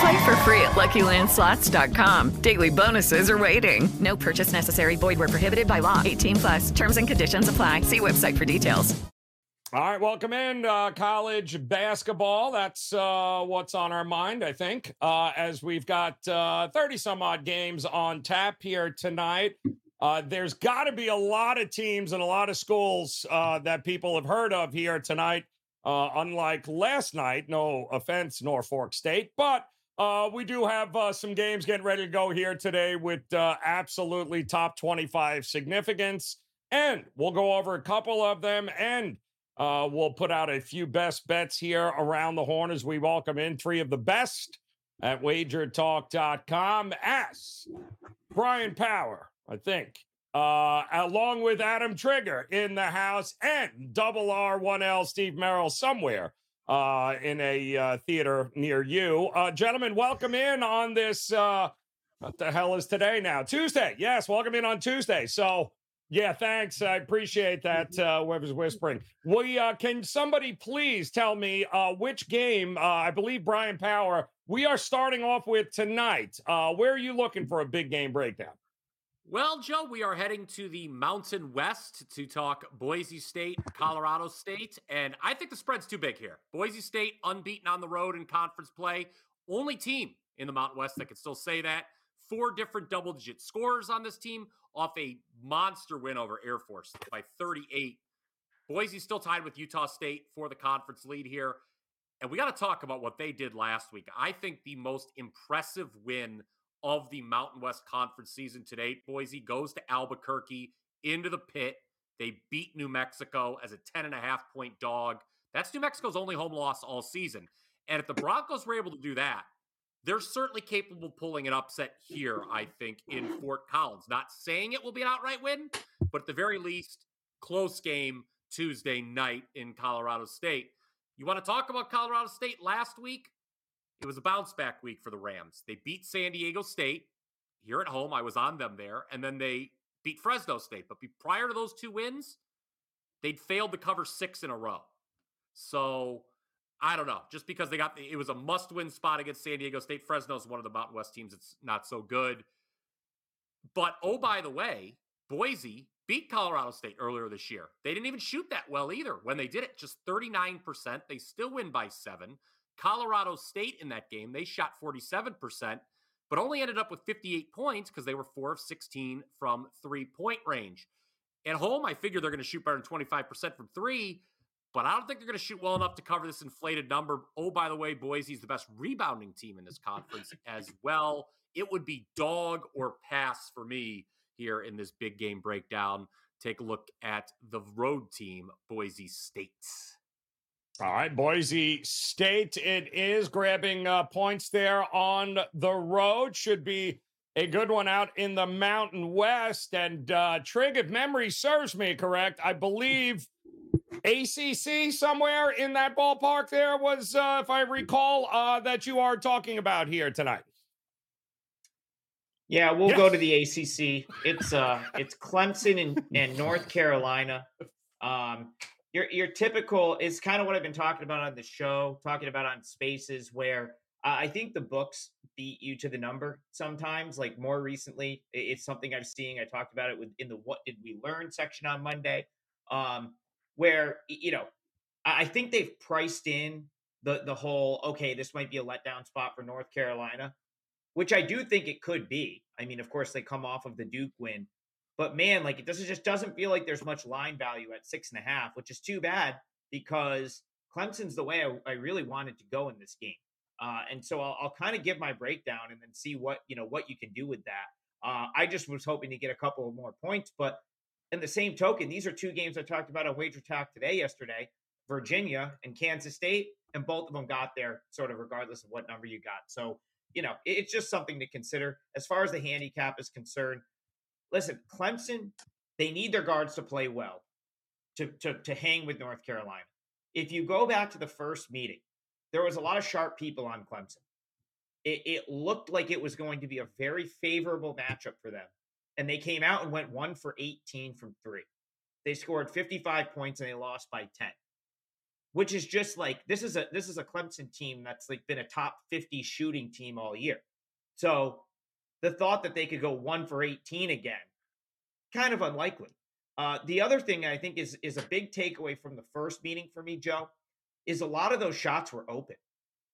Play for free at LuckyLandSlots.com. Daily bonuses are waiting. No purchase necessary. Void where prohibited by law. 18 plus. Terms and conditions apply. See website for details. All right, welcome in uh, college basketball. That's uh, what's on our mind, I think, uh, as we've got 30 uh, some odd games on tap here tonight. Uh, there's got to be a lot of teams and a lot of schools uh, that people have heard of here tonight. unlike last night, no offense, Norfolk State, but uh, we do have uh, some games getting ready to go here today with uh, absolutely top 25 significance. And we'll go over a couple of them and uh, we'll put out a few best bets here around the horn as we welcome in three of the best at wagertalk.com as Brian Power, I think, uh, along with Adam Trigger in the house and double R1L Steve Merrill somewhere uh, in a uh, theater near you. Uh, gentlemen, welcome in on this. Uh, what the hell is today now? Tuesday. Yes, welcome in on Tuesday. So, yeah, thanks. I appreciate that. Uh, whoever's whispering. We uh, can somebody please tell me uh, which game? Uh, I believe Brian Power. We are starting off with tonight. Uh, where are you looking for a big game breakdown? Well, Joe, we are heading to the Mountain West to talk Boise State, Colorado State, and I think the spread's too big here. Boise State unbeaten on the road in conference play, only team in the Mountain West that can still say that. Four different double digit scores on this team off a monster win over Air Force by 38. Boise still tied with Utah State for the conference lead here. And we got to talk about what they did last week. I think the most impressive win of the Mountain West Conference season to date. Boise goes to Albuquerque into the pit. They beat New Mexico as a 10 and a half point dog. That's New Mexico's only home loss all season. And if the Broncos were able to do that, they're certainly capable of pulling an upset here, I think, in Fort Collins. Not saying it will be an outright win, but at the very least, close game Tuesday night in Colorado State. You want to talk about Colorado State last week? It was a bounce back week for the Rams. They beat San Diego State here at home. I was on them there. And then they beat Fresno State. But prior to those two wins, they'd failed to cover six in a row. So I don't know. Just because they got it was a must win spot against San Diego State. Fresno's one of the Mountain West teams that's not so good. But oh, by the way, Boise beat Colorado State earlier this year. They didn't even shoot that well either when they did it, just 39%. They still win by seven. Colorado State in that game, they shot 47%, but only ended up with 58 points because they were four of 16 from three point range. At home, I figure they're going to shoot better than 25% from three, but I don't think they're going to shoot well enough to cover this inflated number. Oh, by the way, Boise's the best rebounding team in this conference as well. It would be dog or pass for me here in this big game breakdown. Take a look at the road team, Boise State. All right, Boise State, it is grabbing uh, points there on the road. Should be a good one out in the Mountain West. And uh, Trig, if memory serves me correct, I believe ACC somewhere in that ballpark there was, uh, if I recall, uh, that you are talking about here tonight. Yeah, we'll yes. go to the ACC. It's uh, it's Clemson and, and North Carolina. Um, your your typical is kind of what I've been talking about on the show, talking about on spaces where uh, I think the books beat you to the number sometimes. Like more recently, it's something I'm seeing. I talked about it with in the "What Did We Learn" section on Monday, um, where you know I think they've priced in the the whole okay, this might be a letdown spot for North Carolina, which I do think it could be. I mean, of course, they come off of the Duke win, but man, like it doesn't just doesn't feel like there's much line value at six and a half, which is too bad because Clemson's the way I, I really wanted to go in this game. Uh, and so I'll, I'll kind of give my breakdown and then see what you know what you can do with that. Uh, I just was hoping to get a couple of more points, but in the same token, these are two games I talked about on Wager Talk today, yesterday, Virginia and Kansas State, and both of them got there sort of regardless of what number you got. So you know it's just something to consider as far as the handicap is concerned. Listen, Clemson, they need their guards to play well to to to hang with North Carolina. If you go back to the first meeting there was a lot of sharp people on Clemson. It, it looked like it was going to be a very favorable matchup for them. And they came out and went one for 18 from three. They scored 55 points and they lost by 10 which is just like this is a this is a Clemson team that's like been a top 50 shooting team all year. So the thought that they could go 1 for 18 again kind of unlikely. Uh, the other thing I think is is a big takeaway from the first meeting for me, Joe, is a lot of those shots were open.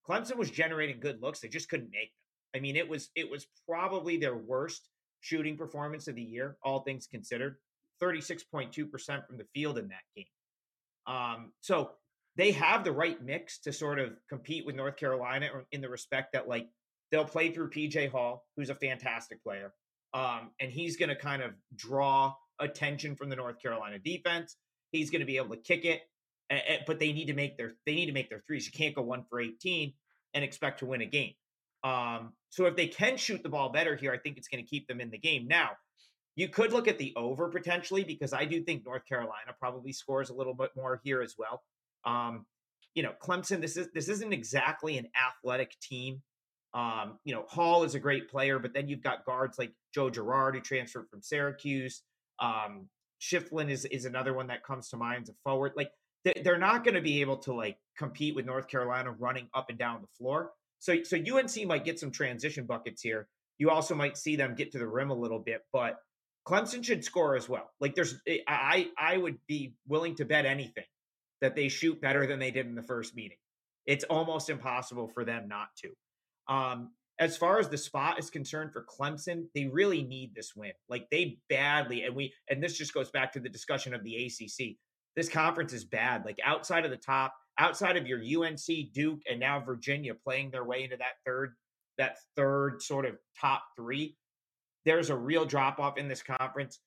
Clemson was generating good looks, they just couldn't make them. I mean, it was it was probably their worst shooting performance of the year, all things considered. 36.2% from the field in that game. Um, so they have the right mix to sort of compete with North Carolina in the respect that like they'll play through PJ Hall, who's a fantastic player. Um, and he's going to kind of draw attention from the North Carolina defense. He's going to be able to kick it but they need to make their they need to make their threes. You can't go one for 18 and expect to win a game. Um, so if they can shoot the ball better here, I think it's going to keep them in the game. Now, you could look at the over potentially because I do think North Carolina probably scores a little bit more here as well. Um, you know, Clemson, this is this isn't exactly an athletic team. Um, you know, Hall is a great player, but then you've got guards like Joe Girard who transferred from Syracuse. Um, Schieffelin is is another one that comes to mind as a forward. Like they're not going to be able to like compete with North Carolina running up and down the floor. So so UNC might get some transition buckets here. You also might see them get to the rim a little bit, but Clemson should score as well. Like there's eh, I I would be willing to bet anything that they shoot better than they did in the first meeting. It's almost impossible for them not to. Um, as far as the spot is concerned for Clemson, they really need this win. Like they badly, and we, and this just goes back to the discussion of the ACC this conference is bad. Like outside of the top, outside of your UNC, Duke, and now Virginia playing their way into that third, that third sort of top three, there's a real drop off in this conference.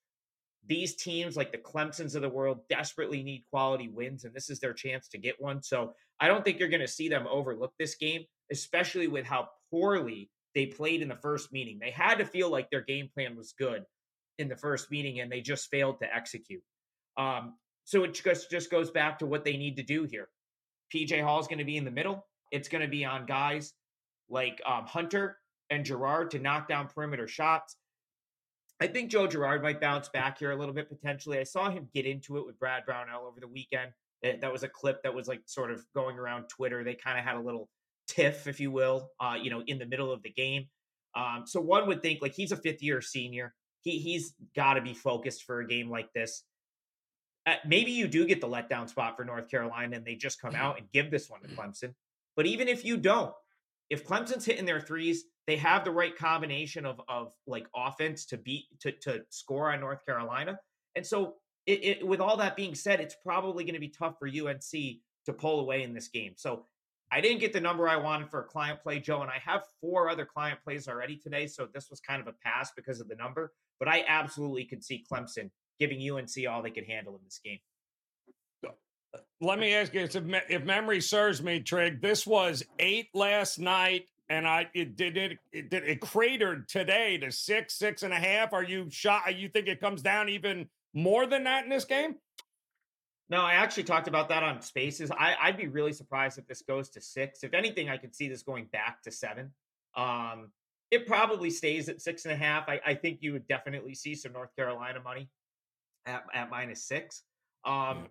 These teams, like the Clemsons of the world, desperately need quality wins, and this is their chance to get one. So I don't think you're going to see them overlook this game, especially with how poorly they played in the first meeting. They had to feel like their game plan was good in the first meeting, and they just failed to execute. Um, so it just, just goes back to what they need to do here. PJ Hall is going to be in the middle. It's going to be on guys like um, Hunter and Girard to knock down perimeter shots. I think Joe Girard might bounce back here a little bit potentially. I saw him get into it with Brad Brownell over the weekend. That was a clip that was like sort of going around Twitter. They kind of had a little tiff, if you will, uh, you know, in the middle of the game. Um, so one would think like he's a fifth year senior. He he's got to be focused for a game like this maybe you do get the letdown spot for North Carolina and they just come out and give this one to Clemson. But even if you don't, if Clemson's hitting their threes, they have the right combination of of like offense to beat to to score on North Carolina. And so it, it, with all that being said, it's probably going to be tough for UNC to pull away in this game. So I didn't get the number I wanted for a client play, Joe, and I have four other client plays already today. So this was kind of a pass because of the number. But I absolutely could see Clemson giving UNC all they could handle in this game. Uh, let me ask you, if, if memory serves me, Trig, this was eight last night, and I it did it, it did it cratered today to six, six and a half. Are you shot? You think it comes down even more than that in this game? No, I actually talked about that on Spaces. I, would be really surprised if this goes to six. If anything, I could see this going back to seven. Um, it probably stays at six and a half. I, I think you would definitely see some North Carolina money at, at minus six. Um,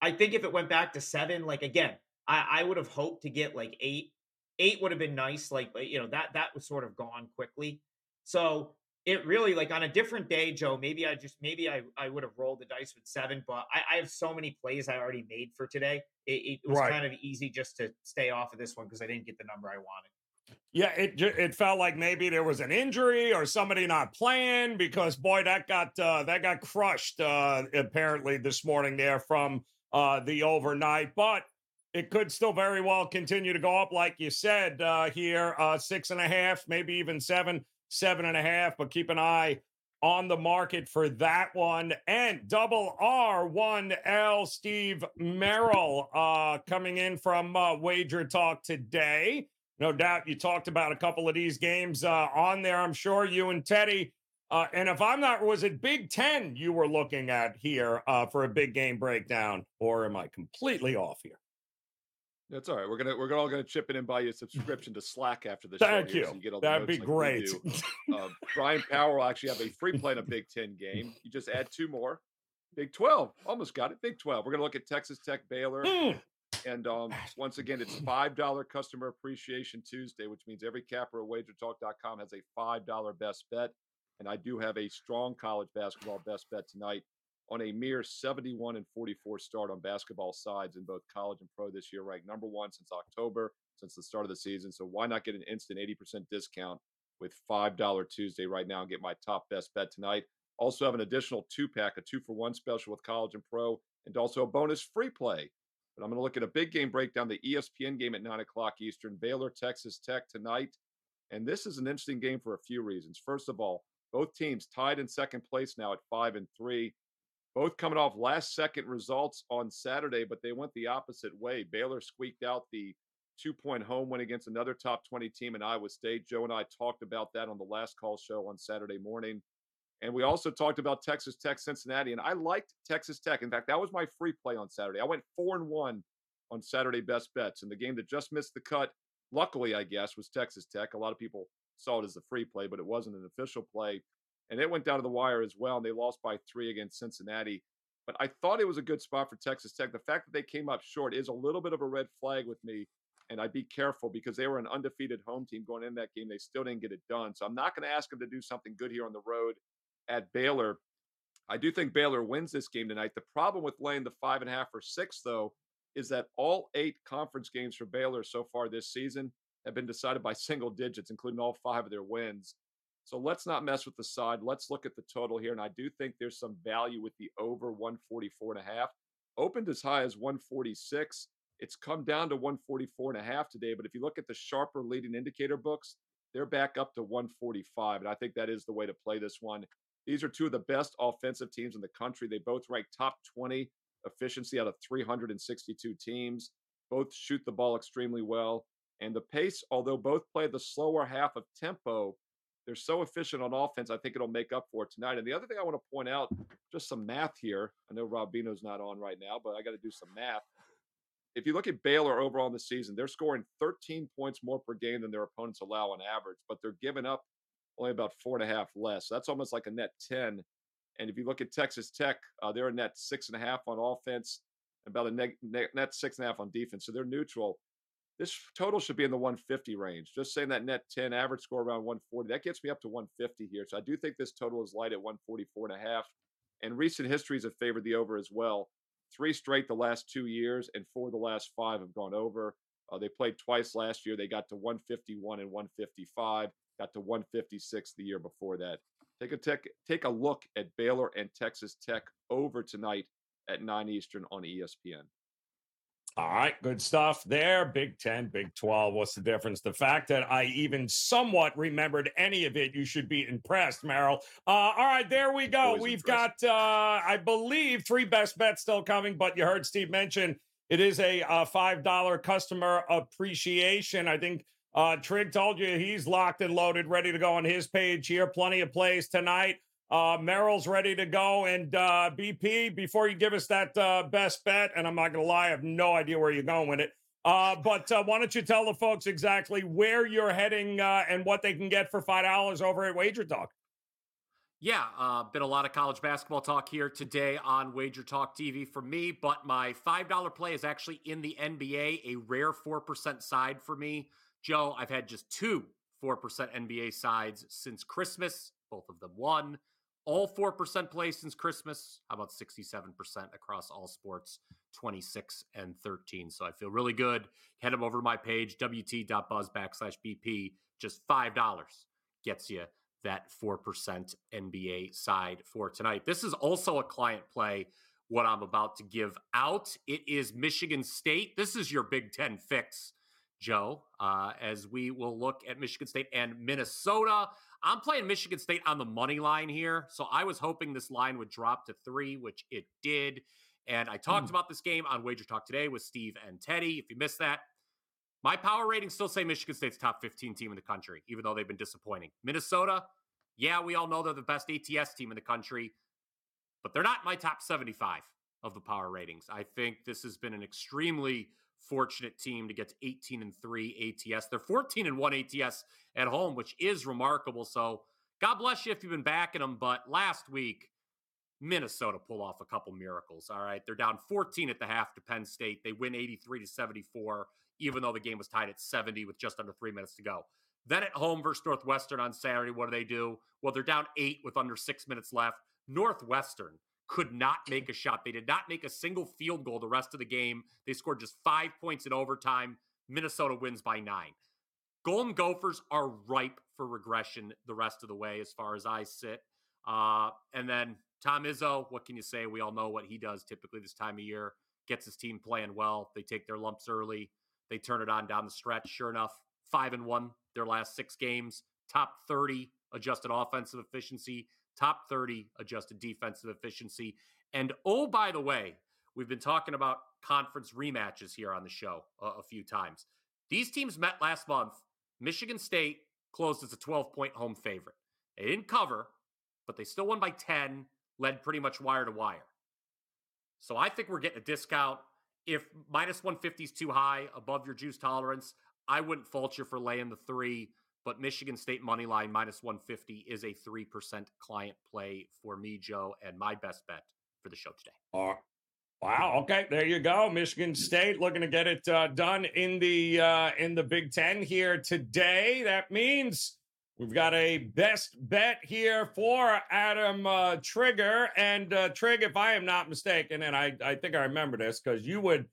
I think if it went back to seven, like again, I, I would have hoped to get like eight. Eight would have been nice, like you know that that was sort of gone quickly. So it really like on a different day, Joe. Maybe I just maybe I I would have rolled the dice with seven, but I, I have so many plays I already made for today. It, it was right. kind of easy just to stay off of this one because I didn't get the number I wanted. Yeah, it it felt like maybe there was an injury or somebody not playing because boy, that got uh, that got crushed uh, apparently this morning there from uh, the overnight, but it could still very well continue to go up, like you said uh, here, uh, six and a half, maybe even seven, seven and a half. But keep an eye on the market for that one. And double R one L Steve Merrill uh, coming in from uh, Wager Talk today. No doubt you talked about a couple of these games uh, on there. I'm sure you and Teddy. Uh, and if I'm not, was it Big Ten you were looking at here uh, for a big game breakdown, or am I completely off here? That's all right. We're gonna we're all gonna chip in and buy you a subscription to Slack after the show. Thank you. So you get all That'd be like great. Uh, Brian Power will actually have a free play in a Big Ten game. You just add two more. Big Twelve, almost got it. Big Twelve. We're gonna look at Texas Tech, Baylor, Mm. and um, once again, it's five dollar customer appreciation Tuesday, which means every capper at WagerTalk.com has a five dollar best bet. And I do have a strong college basketball best bet tonight on a mere 71 and 44 start on basketball sides in both college and pro this year, ranked number one since October, since the start of the season. So why not get an instant 80% discount with $5 Tuesday right now and get my top best bet tonight? Also have an additional two pack, a two for one special with college and pro, and also a bonus free play. But I'm going to look at a big game breakdown, the ESPN game at nine o'clock Eastern, Baylor, Texas Tech tonight. And this is an interesting game for a few reasons. First of all, both teams tied in second place now at five and three both coming off last second results on Saturday, but they went the opposite way. Baylor squeaked out the two point home win against another top 20 team in Iowa State. Joe and I talked about that on the last call show on Saturday morning. And we also talked about Texas Tech, Cincinnati. And I liked Texas Tech. In fact, that was my free play on Saturday. I went four and one on Saturday best bets. And the game that just missed the cut, luckily, I guess, was Texas Tech. A lot of people saw it as a free play, but it wasn't an official play and it went down to the wire as well. And they lost by three against Cincinnati. But I thought it was a good spot for Texas Tech. The fact that they came up short is a little bit of a red flag with me. And I'd be careful because they were an undefeated home team going in that game. They still didn't get it done. So I'm not going to ask them to do something good here on the road at Baylor. I do think Baylor wins this game tonight. The problem with laying the five and a half or six, though, is that all eight conference games for Baylor so far this season have been decided by single digits, including all five of their wins. So let's not mess with the side. Let's look at the total here. And I do think there's some value with the over 144 and a half. Opened as high as 146. It's come down to 144 and a half today. But if you look at the sharper leading indicator books, they're back up to 145. And I think that is the way to play this one. These are two of the best offensive teams in the country. They both rank top 20 efficiency out of 362 teams. Both shoot the ball extremely well. And the pace, although both play the slower half of tempo, they're so efficient on offense. I think it'll make up for it tonight. And the other thing I want to point out, just some math here. I know Rob Bino's not on right now, but I got to do some math. If you look at Baylor overall in the season, they're scoring 13 points more per game than their opponents allow on average, but they're giving up only about four and a half less. So that's almost like a net 10. And if you look at Texas Tech, uh, they're a net six and a half on offense, about a net six and a half on defense. So they're neutral. This total should be in the 150 range. Just saying that net 10 average score around 140, that gets me up to 150 here. So I do think this total is light at 144 and a half. And recent histories have favored the over as well. Three straight the last two years, and four the last five have gone over. Uh, they played twice last year. They got to 151 and 155, got to 156 the year before that. Take a tech, take a look at Baylor and Texas Tech over tonight at 9 Eastern on ESPN. All right, good stuff there. Big 10, Big 12. What's the difference? The fact that I even somewhat remembered any of it, you should be impressed, Merrill. Uh, all right, there we go. Always We've impressed. got, uh, I believe, three best bets still coming, but you heard Steve mention it is a uh, $5 customer appreciation. I think uh, Trig told you he's locked and loaded, ready to go on his page here. Plenty of plays tonight. Uh, Merrill's ready to go. And uh, BP, before you give us that uh, best bet, and I'm not going to lie, I have no idea where you're going with it. Uh, but uh, why don't you tell the folks exactly where you're heading uh, and what they can get for $5 over at Wager Talk? Yeah, uh, been a lot of college basketball talk here today on Wager Talk TV for me, but my $5 play is actually in the NBA, a rare 4% side for me. Joe, I've had just two 4% NBA sides since Christmas. Both of them won. All 4% plays since Christmas. How about 67% across all sports, 26 and 13. So I feel really good. Head them over to my page, wt.buzz backslash BP. Just $5 gets you that 4% NBA side for tonight. This is also a client play what I'm about to give out. It is Michigan State. This is your Big Ten fix, Joe, uh, as we will look at Michigan State and Minnesota. I'm playing Michigan State on the money line here. So I was hoping this line would drop to three, which it did. And I talked mm. about this game on Wager Talk today with Steve and Teddy. If you missed that, my power ratings still say Michigan State's top 15 team in the country, even though they've been disappointing. Minnesota, yeah, we all know they're the best ATS team in the country, but they're not my top 75 of the power ratings. I think this has been an extremely fortunate team to get to 18 and 3 ATS. They're 14 and 1 ATS at home, which is remarkable. So, God bless you if you've been backing them. But last week, Minnesota pulled off a couple miracles. All right. They're down 14 at the half to Penn State. They win 83 to 74 even though the game was tied at 70 with just under three minutes to go. Then at home versus Northwestern on Saturday, what do they do? Well, they're down eight with under six minutes left. Northwestern could not make a shot. They did not make a single field goal the rest of the game. They scored just five points in overtime. Minnesota wins by nine. Golden Gophers are ripe for regression the rest of the way, as far as I sit. Uh, and then Tom Izzo, what can you say? We all know what he does typically this time of year. Gets his team playing well. They take their lumps early. They turn it on down the stretch. Sure enough, five and one their last six games, top 30 adjusted offensive efficiency, top 30 adjusted defensive efficiency. And oh, by the way, we've been talking about conference rematches here on the show a, a few times. These teams met last month. Michigan State closed as a 12 point home favorite. They didn't cover, but they still won by 10, led pretty much wire to wire. So I think we're getting a discount if minus 150 is too high above your juice tolerance, I wouldn't fault you for laying the three. But Michigan State money line minus 150 is a 3% client play for me, Joe, and my best bet for the show today. Uh, wow. Okay. There you go. Michigan State looking to get it uh, done in the uh, in the Big Ten here today. That means We've got a best bet here for Adam uh, Trigger. And uh, Trig, if I am not mistaken, and I, I think I remember this because you would,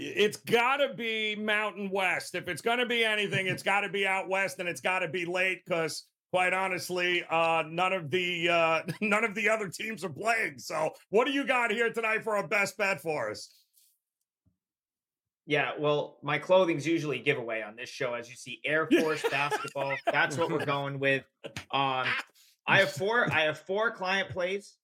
it's got to be Mountain West. If it's going to be anything, it's got to be out west and it's got to be late because quite honestly, uh, none of the uh, none of the other teams are playing. So, what do you got here tonight for a best bet for us? Yeah, well, my clothing's usually giveaway on this show. As you see, Air Force basketball. That's what we're going with. Um, I have four. I have four client plays,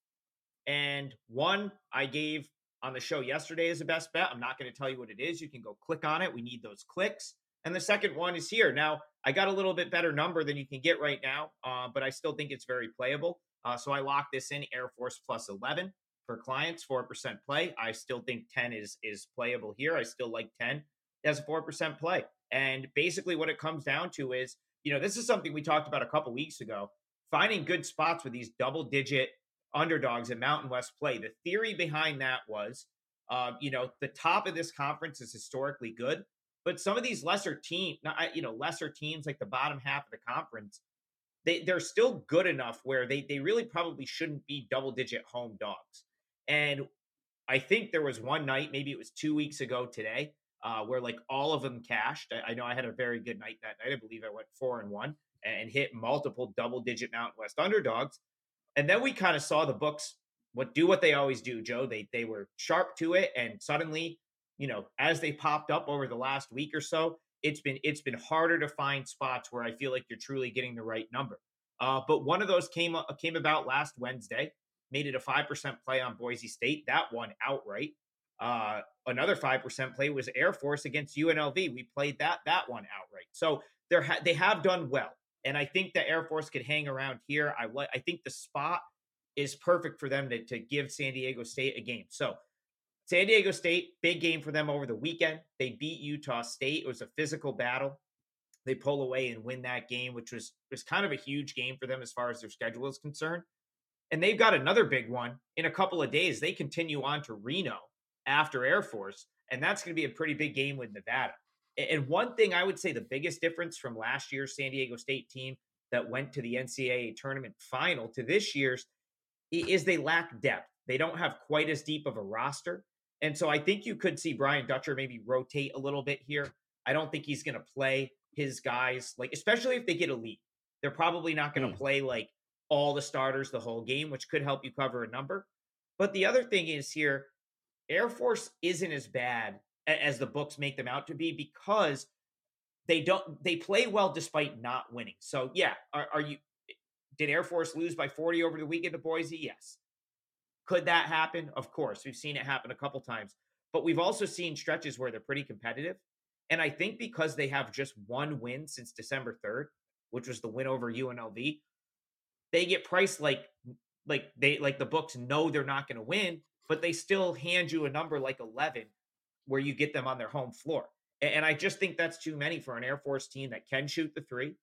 and one I gave on the show yesterday as a best bet. I'm not going to tell you what it is. You can go click on it. We need those clicks. And the second one is here. Now, I got a little bit better number than you can get right now, uh, but I still think it's very playable. Uh, so I locked this in Air Force plus 11 for clients, 4% play. I still think 10 is is playable here. I still like 10 as a 4% play. And basically what it comes down to is, you know, this is something we talked about a couple weeks ago, finding good spots with these double digit underdogs in Mountain West play. The theory behind that was, uh, you know, the top of this conference is historically good, but some of these lesser teams, you know, lesser teams like the bottom half of the conference, they, they're still good enough where they, they really probably shouldn't be double digit home dogs. And I think there was one night, maybe it was two weeks ago today, uh, where like all of them cashed. I, I, know I had a very good night that night. I believe I went four and one and hit multiple double digit Mountain West underdogs. And then we kind of saw the books what do what they always do, Joe. They they were sharp to it, and suddenly, you know, as they popped up over the last week or so, it's been it's been harder to find spots where I feel like you're truly getting the right number. Uh, but one of those came came about last Wednesday made it a 5% play on Boise State. That one outright. Uh, another 5% play was Air Force against UNLV. We played that that one outright. So they're ha- they have done well. And I think the Air Force could hang around here. I I think the spot is perfect for them to, to give San Diego State a game. So San Diego State, big game for them over the weekend. They beat Utah State. It was a physical battle. They pull away and win that game, which was was kind of a huge game for them as far as their schedule is concerned. And they've got another big one in a couple of days. They continue on to Reno after Air Force, and that's going to be a pretty big game with Nevada. And one thing I would say the biggest difference from last year's San Diego State team that went to the NCAA tournament final to this year's is they lack depth. They don't have quite as deep of a roster. And so I think you could see Brian Dutcher maybe rotate a little bit here. I don't think he's going to play his guys, like, especially if they get elite. They're probably not going to mm. play like all the starters the whole game, which could help you cover a number. But the other thing is here, Air Force isn't as bad as the books make them out to be because they don't they play well despite not winning. So yeah, are, are you did Air Force lose by 40 over the weekend to Boise? Yes. Could that happen? Of course. We've seen it happen a couple times. But we've also seen stretches where they're pretty competitive. And I think because they have just one win since December 3rd, which was the win over UNLV, they get priced like like they like the books know they're not going to win, but they still hand you a number like 11 where you get them on their home floor. And I just think that's too many for an Air Force team that can shoot the three,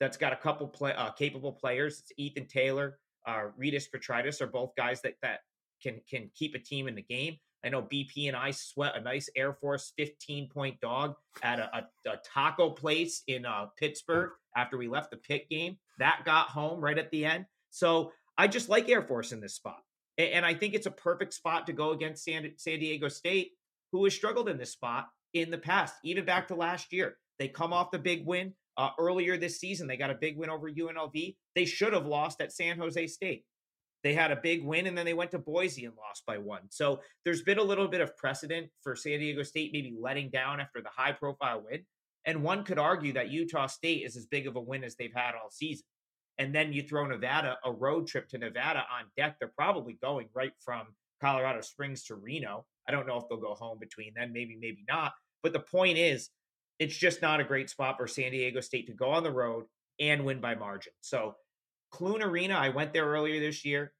that's got a couple play, uh, capable players. It's Ethan Taylor, uh, Rytis Petraitis are both guys that that can can keep a team in the game. I know BP and I sweat a nice Air Force 15 point dog at a, a, a taco place in uh, Pittsburgh after we left the pit game. That got home right at the end. So I just like Air Force in this spot. And, and I think it's a perfect spot to go against San, San Diego State, who has struggled in this spot in the past, even back to last year. They come off the big win uh, earlier this season. They got a big win over UNLV. They should have lost at San Jose State. They had a big win and then they went to Boise and lost by one. So there's been a little bit of precedent for San Diego State maybe letting down after the high profile win. And one could argue that Utah State is as big of a win as they've had all season. And then you throw Nevada, a road trip to Nevada on deck. They're probably going right from Colorado Springs to Reno. I don't know if they'll go home between then, maybe, maybe not. But the point is, it's just not a great spot for San Diego State to go on the road and win by margin. So Clune Arena, I went there earlier this year.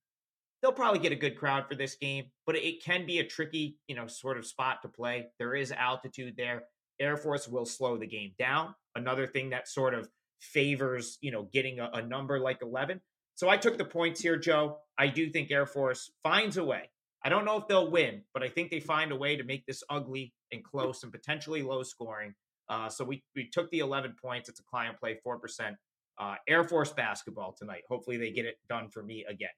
They'll probably get a good crowd for this game, but it can be a tricky, you know, sort of spot to play. There is altitude there. Air Force will slow the game down. Another thing that sort of favors, you know, getting a, a number like 11. So I took the points here, Joe. I do think Air Force finds a way. I don't know if they'll win, but I think they find a way to make this ugly and close and potentially low scoring. Uh, so we we took the 11 points. It's a client play, four percent uh, Air Force basketball tonight. Hopefully, they get it done for me again.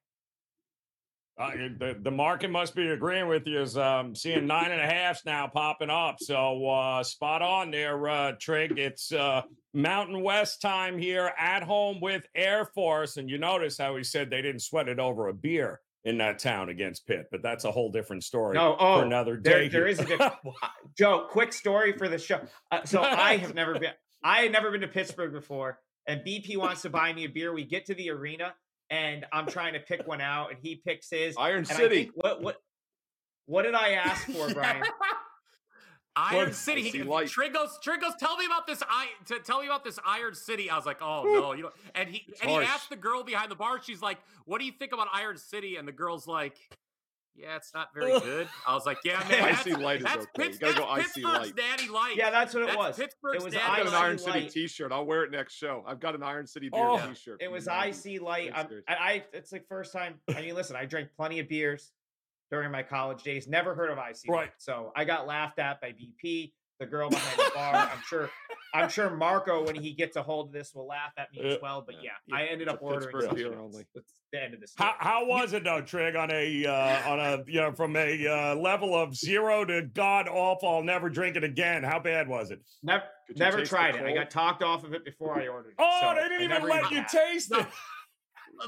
Uh, the, the market must be agreeing with you. Is um, seeing nine and a halfs now popping up. So uh, spot on there, uh, Trig. It's uh, Mountain West time here at home with Air Force, and you notice how he said they didn't sweat it over a beer in that town against Pitt, but that's a whole different story. No, oh, for another day. There, there is a different, Joe. Quick story for the show. Uh, so I have never been. I had never been to Pittsburgh before and BP wants to buy me a beer. We get to the arena and I'm trying to pick one out, and he picks his Iron City. what what what did I ask for, Brian? Iron what? City. He, Trigos, Trigos, tell me about this. I to tell me about this Iron City. I was like, oh no, you know. And he it's and harsh. he asked the girl behind the bar. She's like, "What do you think about Iron City?" And the girl's like, yeah, it's not very good. I was like, yeah, man. IC Light is okay. Pitts, you gotta go IC Light. Daddy light. Yeah, that's what it that's was. Pittsburgh's it was I've got an Iron City. T-shirt. I'll wear it next show. I've got an Iron City beer oh, T-shirt. It was IC Light. I, I, it's like first time. I mean, listen, I drank plenty of beers during my college days. Never heard of icy right. light. So I got laughed at by BP the girl behind the bar. I'm sure I'm sure Marco, when he gets a hold of this, will laugh at me as well. But yeah, yeah I ended up ordering beer only. That's the end of this. How, how was it though, Trig? On a uh, on a you know from a uh, level of zero to god awful, I'll never drink it again. How bad was it? Never, never tried it. I got talked off of it before I ordered it. Oh, so they didn't even let you taste it.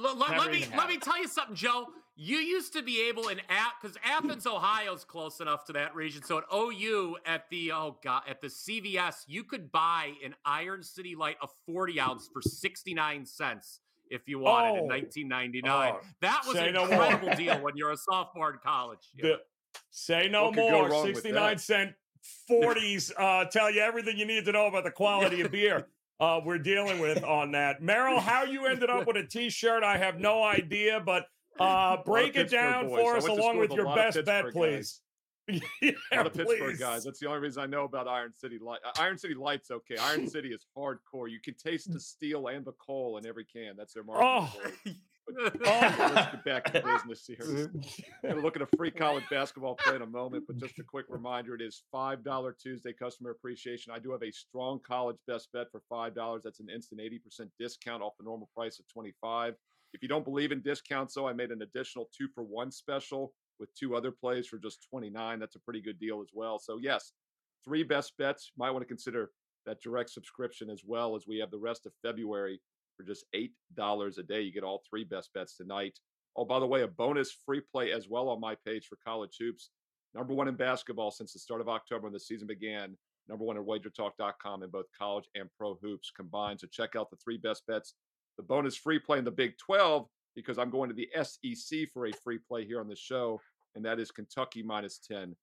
let, let me let me tell you something, Joe. You used to be able in app because Athens, Ohio is close enough to that region. So at OU at the oh god at the CVS, you could buy an Iron City Light a 40 ounce for 69 cents if you wanted oh. in 1999. Oh. That was an no incredible more. deal when you're a sophomore in college. The, say no more. 69 cent 40s uh, tell you everything you need to know about the quality of beer. Uh, we're dealing with on that. Merrill, how you ended up with a t-shirt, I have no idea, but uh, break it down boys. for us along with your best bet, please. yeah, a lot of Pittsburgh guys. That's the only reason I know about Iron City Light. Uh, Iron City Light's okay. Iron City is hardcore. You can taste the steel and the coal in every can. That's their marketing. Oh. But, oh. let's get back to business here. Gonna look at a free college basketball play in a moment, but just a quick reminder: it is five dollar Tuesday customer appreciation. I do have a strong college best bet for five dollars. That's an instant eighty percent discount off the normal price of twenty five. If you don't believe in discounts, though, I made an additional two for one special with two other plays for just 29. That's a pretty good deal as well. So, yes, three best bets. Might want to consider that direct subscription as well as we have the rest of February for just $8 a day. You get all three best bets tonight. Oh, by the way, a bonus free play as well on my page for college hoops. Number one in basketball since the start of October when the season began. Number one at wagertalk.com in both college and pro hoops combined. So check out the three best bets. The bonus free play in the Big 12 because I'm going to the SEC for a free play here on the show, and that is Kentucky minus 10.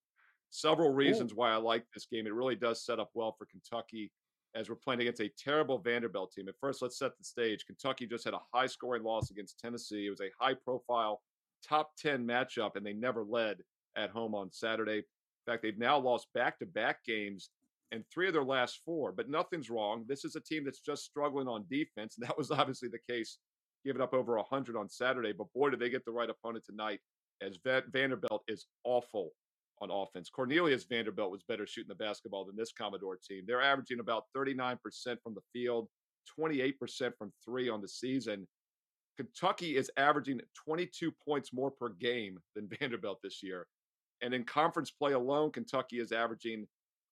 Several reasons Ooh. why I like this game. It really does set up well for Kentucky as we're playing against a terrible Vanderbilt team. At first, let's set the stage. Kentucky just had a high scoring loss against Tennessee. It was a high profile top 10 matchup, and they never led at home on Saturday. In fact, they've now lost back to back games and three of their last four, but nothing's wrong. This is a team that's just struggling on defense. And that was obviously the case, giving up over 100 on Saturday. But boy, did they get the right opponent tonight as Vanderbilt is awful on offense. Cornelius Vanderbilt was better shooting the basketball than this Commodore team. They're averaging about 39% from the field, 28% from three on the season. Kentucky is averaging 22 points more per game than Vanderbilt this year. And in conference play alone, Kentucky is averaging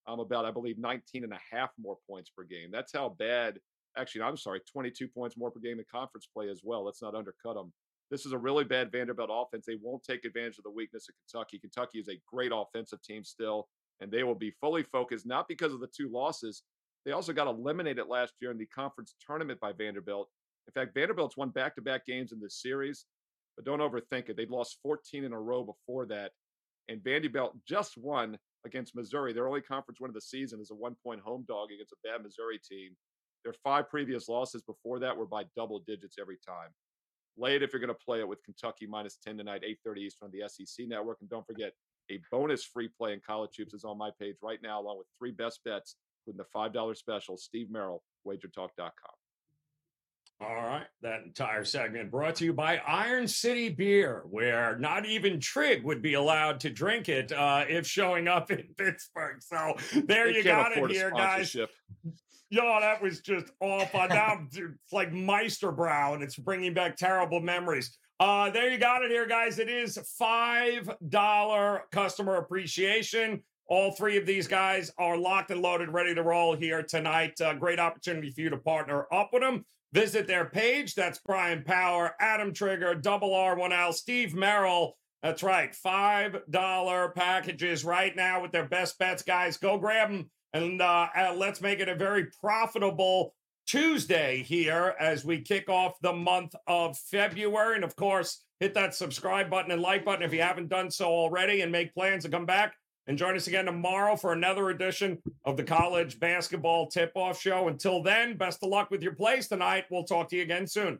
um, about, I believe, 19 and a half more points per game. That's how bad, actually, I'm sorry, 22 points more per game in conference play as well. Let's not undercut them. This is a really bad Vanderbilt offense. They won't take advantage of the weakness of Kentucky. Kentucky is a great offensive team still, and they will be fully focused, not because of the two losses. They also got eliminated last year in the conference tournament by Vanderbilt. In fact, Vanderbilt's won back to back games in this series, but don't overthink it. They'd lost 14 in a row before that. And Vanderbilt just won against Missouri. Their only conference win of the season is a one point home dog against a bad Missouri team. Their five previous losses before that were by double digits every time. Lay it if you're going to play it with Kentucky minus 10 tonight, 8.30 Eastern on the SEC network. And don't forget, a bonus free play in college hoops is on my page right now, along with three best bets, including the $5 special. Steve Merrill, wagertalk.com. All right. That entire segment brought to you by Iron City Beer, where not even Trig would be allowed to drink it uh, if showing up in Pittsburgh. So there they you got it here, guys. Yo, that was just awful. now it's like Meister Brau, and it's bringing back terrible memories. Uh, there you got it here, guys. It is $5 customer appreciation. All three of these guys are locked and loaded, ready to roll here tonight. Uh, great opportunity for you to partner up with them. Visit their page. That's Brian Power, Adam Trigger, Double R1L, Steve Merrill. That's right. $5 packages right now with their best bets, guys. Go grab them and uh, uh, let's make it a very profitable Tuesday here as we kick off the month of February. And of course, hit that subscribe button and like button if you haven't done so already and make plans to come back and join us again tomorrow for another edition of the college basketball tip off show. Until then, best of luck with your plays tonight. We'll talk to you again soon.